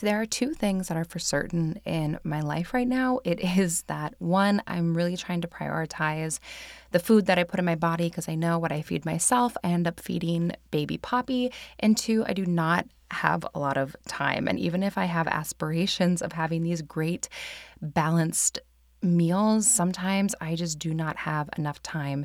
If there are two things that are for certain in my life right now, it is that one, I'm really trying to prioritize the food that I put in my body because I know what I feed myself, I end up feeding baby Poppy. And two, I do not have a lot of time. And even if I have aspirations of having these great, balanced meals, sometimes I just do not have enough time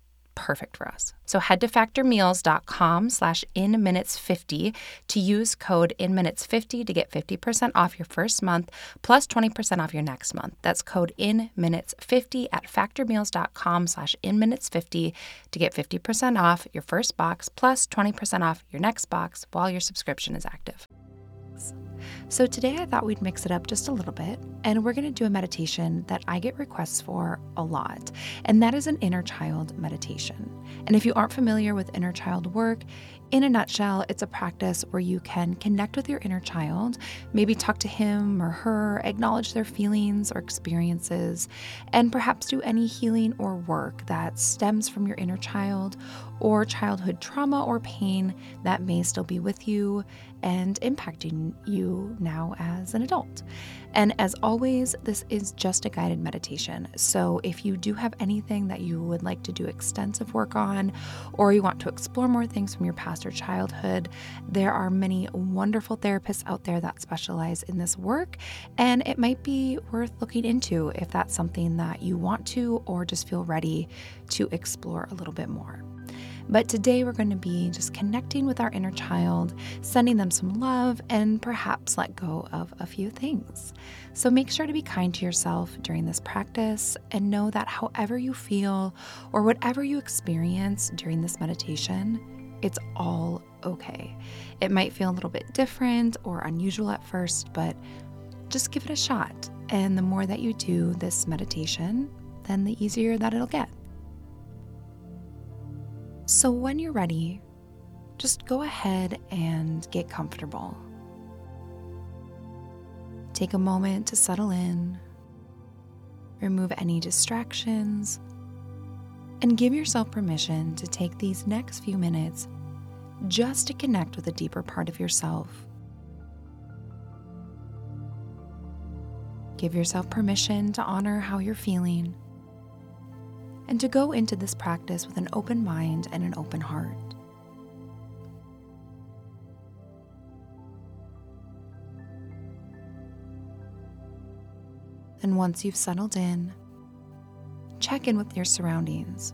perfect for us. So head to factormeals.com slash in minutes 50 to use code in minutes 50 to get 50% off your first month plus 20% off your next month. That's code in minutes 50 at factormeals.com slash in minutes 50 to get 50% off your first box plus 20% off your next box while your subscription is active. So, today I thought we'd mix it up just a little bit, and we're going to do a meditation that I get requests for a lot, and that is an inner child meditation. And if you aren't familiar with inner child work, in a nutshell, it's a practice where you can connect with your inner child, maybe talk to him or her, acknowledge their feelings or experiences, and perhaps do any healing or work that stems from your inner child or childhood trauma or pain that may still be with you and impacting you now as an adult. And as always, this is just a guided meditation. So if you do have anything that you would like to do extensive work on, or you want to explore more things from your past or childhood, there are many wonderful therapists out there that specialize in this work. And it might be worth looking into if that's something that you want to or just feel ready to explore a little bit more. But today we're going to be just connecting with our inner child, sending them some love, and perhaps let go of a few things. So make sure to be kind to yourself during this practice and know that however you feel or whatever you experience during this meditation, it's all okay. It might feel a little bit different or unusual at first, but just give it a shot. And the more that you do this meditation, then the easier that it'll get. So, when you're ready, just go ahead and get comfortable. Take a moment to settle in, remove any distractions, and give yourself permission to take these next few minutes just to connect with a deeper part of yourself. Give yourself permission to honor how you're feeling and to go into this practice with an open mind and an open heart. And once you've settled in, check in with your surroundings.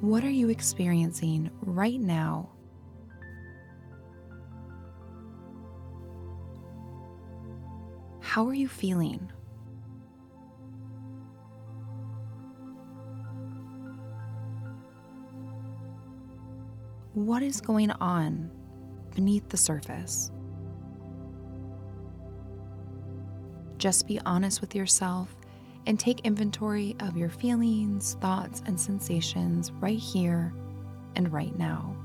What are you experiencing right now? How are you feeling? What is going on beneath the surface. Just be honest with yourself and take inventory of your feelings, thoughts, and sensations right here and right now.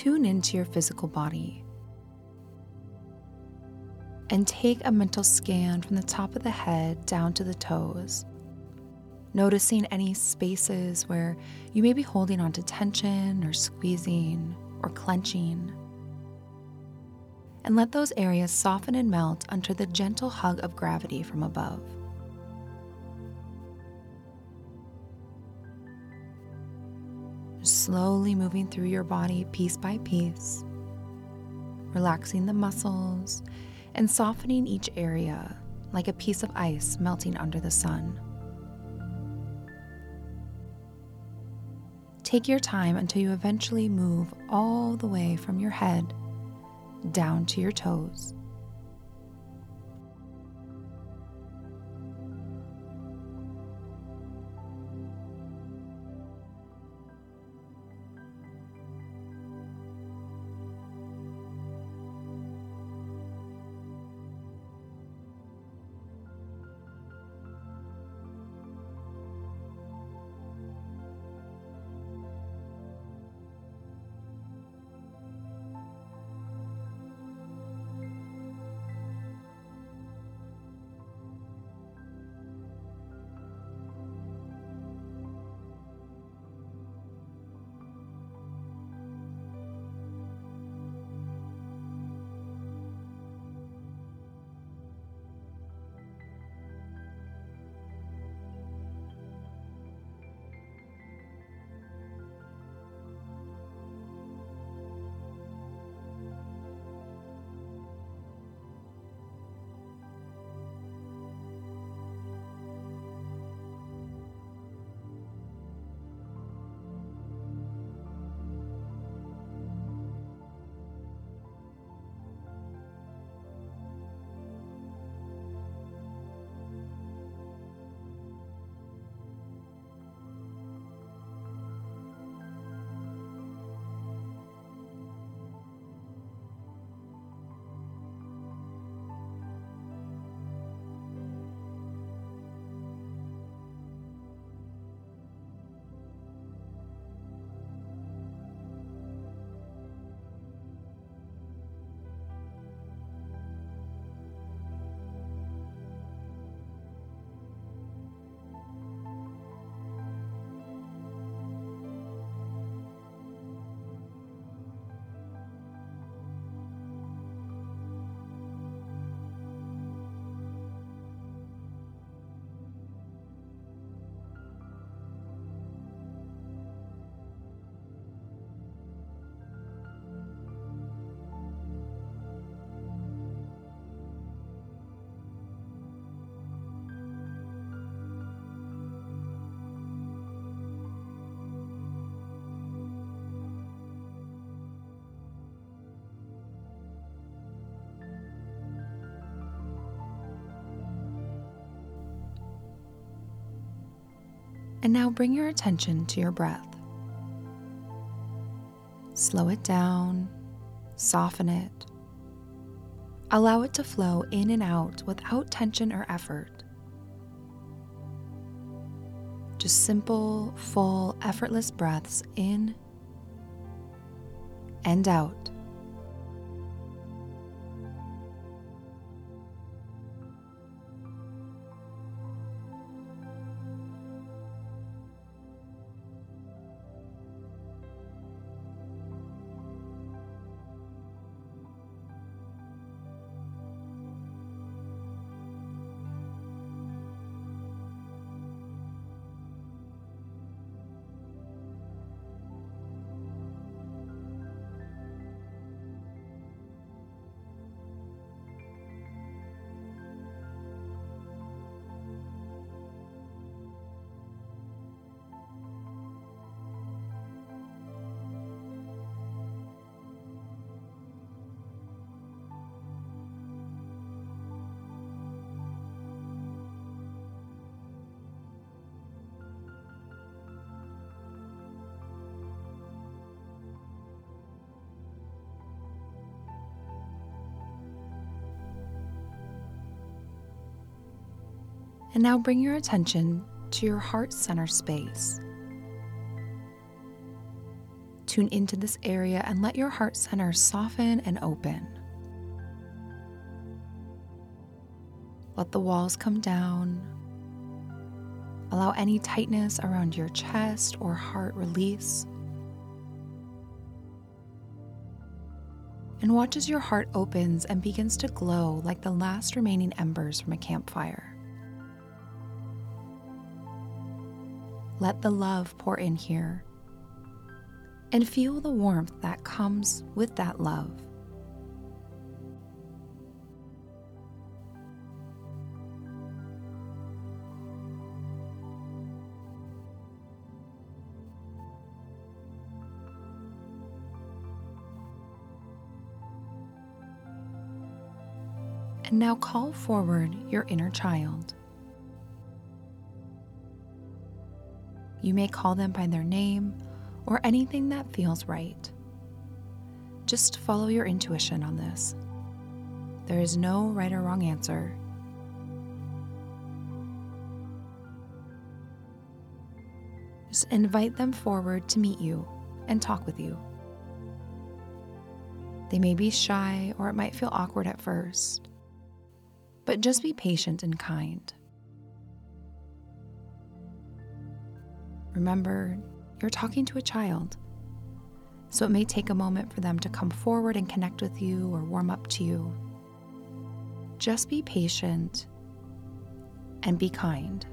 Tune into your physical body and take a mental scan from the top of the head down to the toes. noticing any spaces where you may be holding onto tension or squeezing or clenching. And let those areas soften and melt under the gentle hug of gravity from above. Slowly moving through your body piece by piece, relaxing the muscles and softening each area like a piece of ice melting under the sun. Take your time until you eventually move all the way from your head down to your toes. And now bring your attention to your breath. Slow it down, soften it. Allow it to flow in and out without tension or effort. Just simple, full, effortless breaths in and out. And now bring your attention to your heart center space. Tune into this area and let your heart center soften and open. Let the walls come down. Allow any tightness around your chest or heart release. And watch as your heart opens and begins to glow like the last remaining embers from a campfire. Let the love pour in here and feel the warmth that comes with that love. And now call forward your inner child. You may call them by their name or anything that feels right. Just follow your intuition on this. There is no right or wrong answer. Just invite them forward to meet you and talk with you. They may be shy or it might feel awkward at first, but just be patient and kind. Remember, you're talking to a child. So it may take a moment for them to come forward and connect with you or warm up to you. Just be patient and be kind.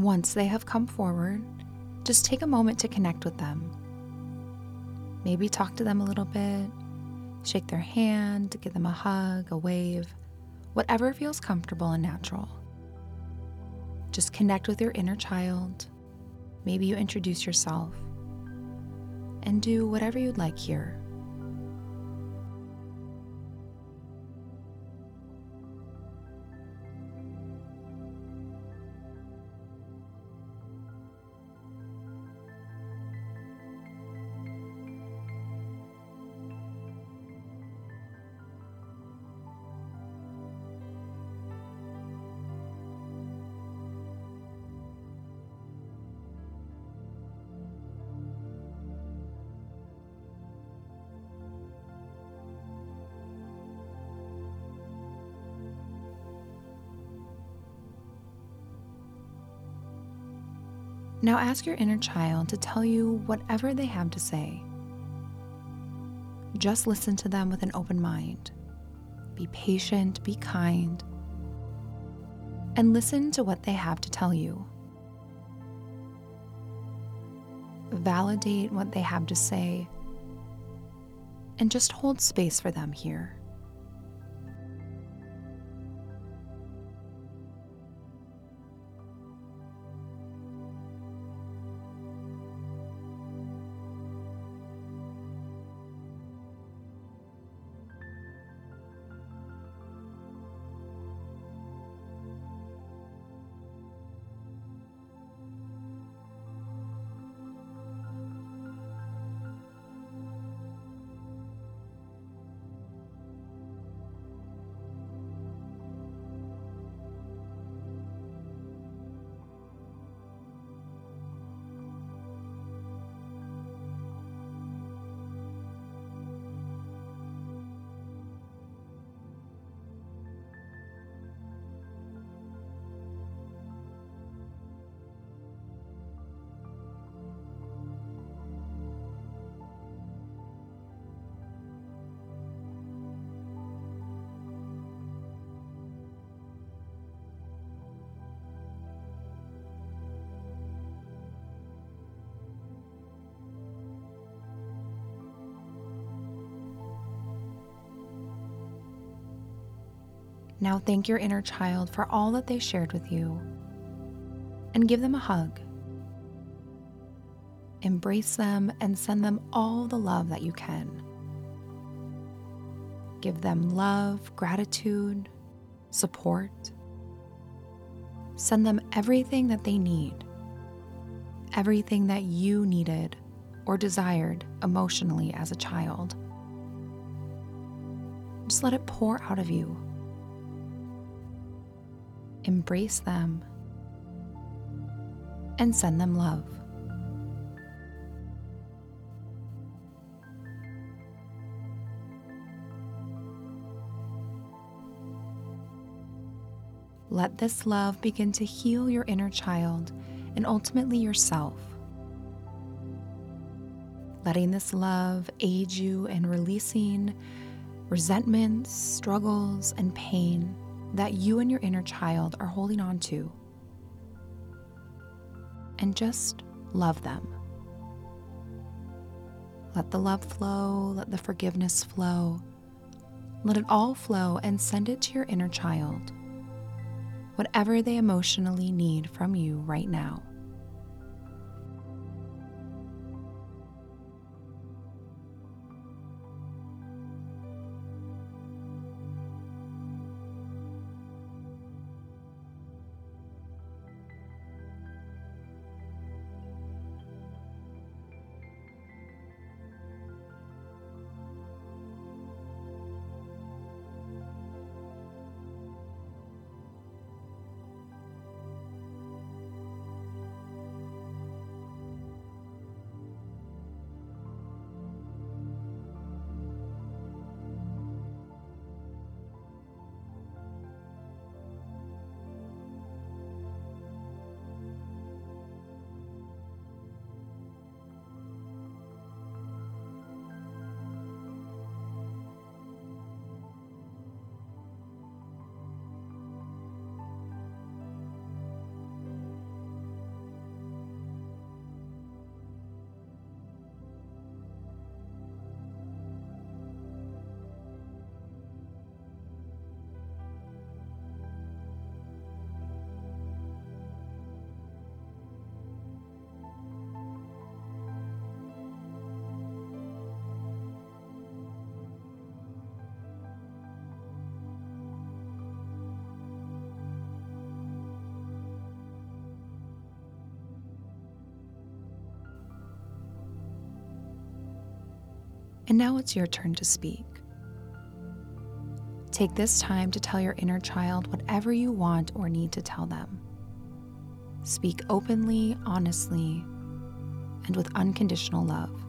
Once they have come forward, just take a moment to connect with them. Maybe talk to them a little bit, shake their hand, give them a hug, a wave, whatever feels comfortable and natural. Just connect with your inner child. Maybe you introduce yourself and do whatever you'd like here. Now ask your inner child to tell you whatever they have to say. Just listen to them with an open mind. Be patient, be kind, and listen to what they have to tell you. Validate what they have to say and just hold space for them here. Now thank your inner child for all that they shared with you and give them a hug. Embrace them and send them all the love that you can. Give them love, gratitude, support. Send them everything that they need, everything that you needed or desired emotionally as a child. Just let it pour out of you. Embrace them and send them love. Let this love begin to heal your inner child and ultimately yourself. Letting this love aid you in releasing resentments, struggles, and pain that you and your inner child are holding on to. And just love them. Let the love flow, let the forgiveness flow. Let it all flow and send it to your inner child whatever they emotionally need from you right now. And now it's your turn to speak. Take this time to tell your inner child whatever you want or need to tell them. Speak openly, honestly, and with unconditional love.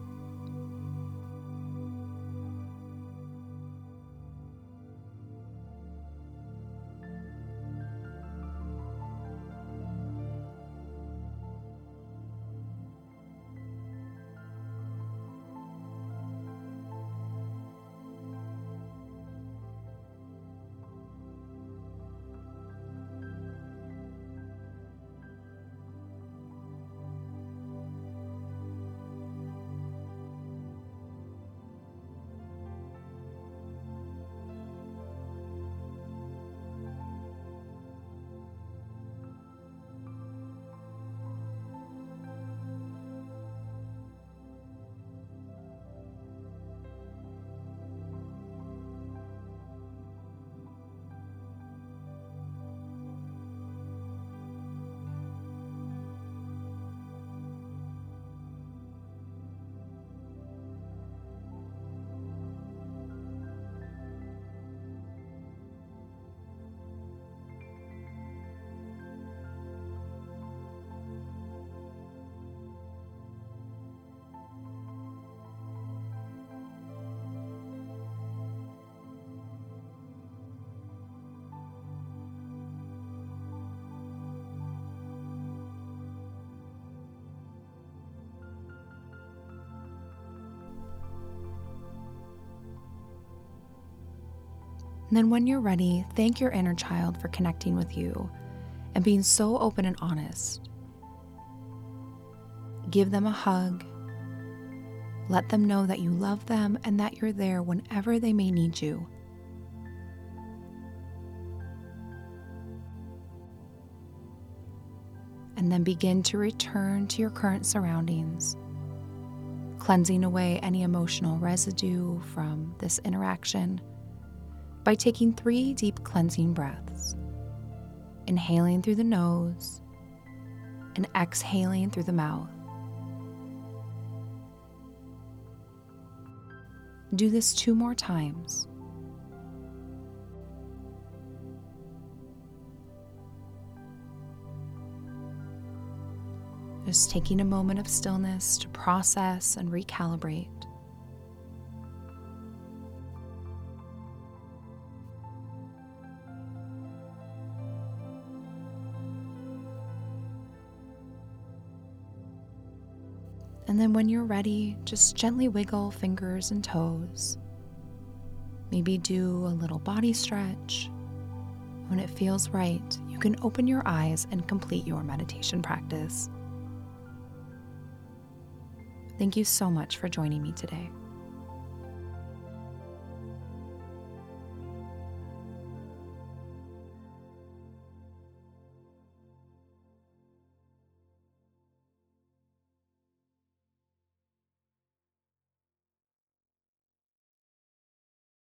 Then, when you're ready, thank your inner child for connecting with you and being so open and honest. Give them a hug. Let them know that you love them and that you're there whenever they may need you. And then begin to return to your current surroundings, cleansing away any emotional residue from this interaction by taking three deep cleansing breaths, inhaling through the nose and exhaling through the mouth. Do this two more times. Just taking a moment of stillness to process and recalibrate. And then when you're ready, just gently wiggle fingers and toes. Maybe do a little body stretch. When it feels right, you can open your eyes and complete your meditation practice. Thank you so much for joining me today.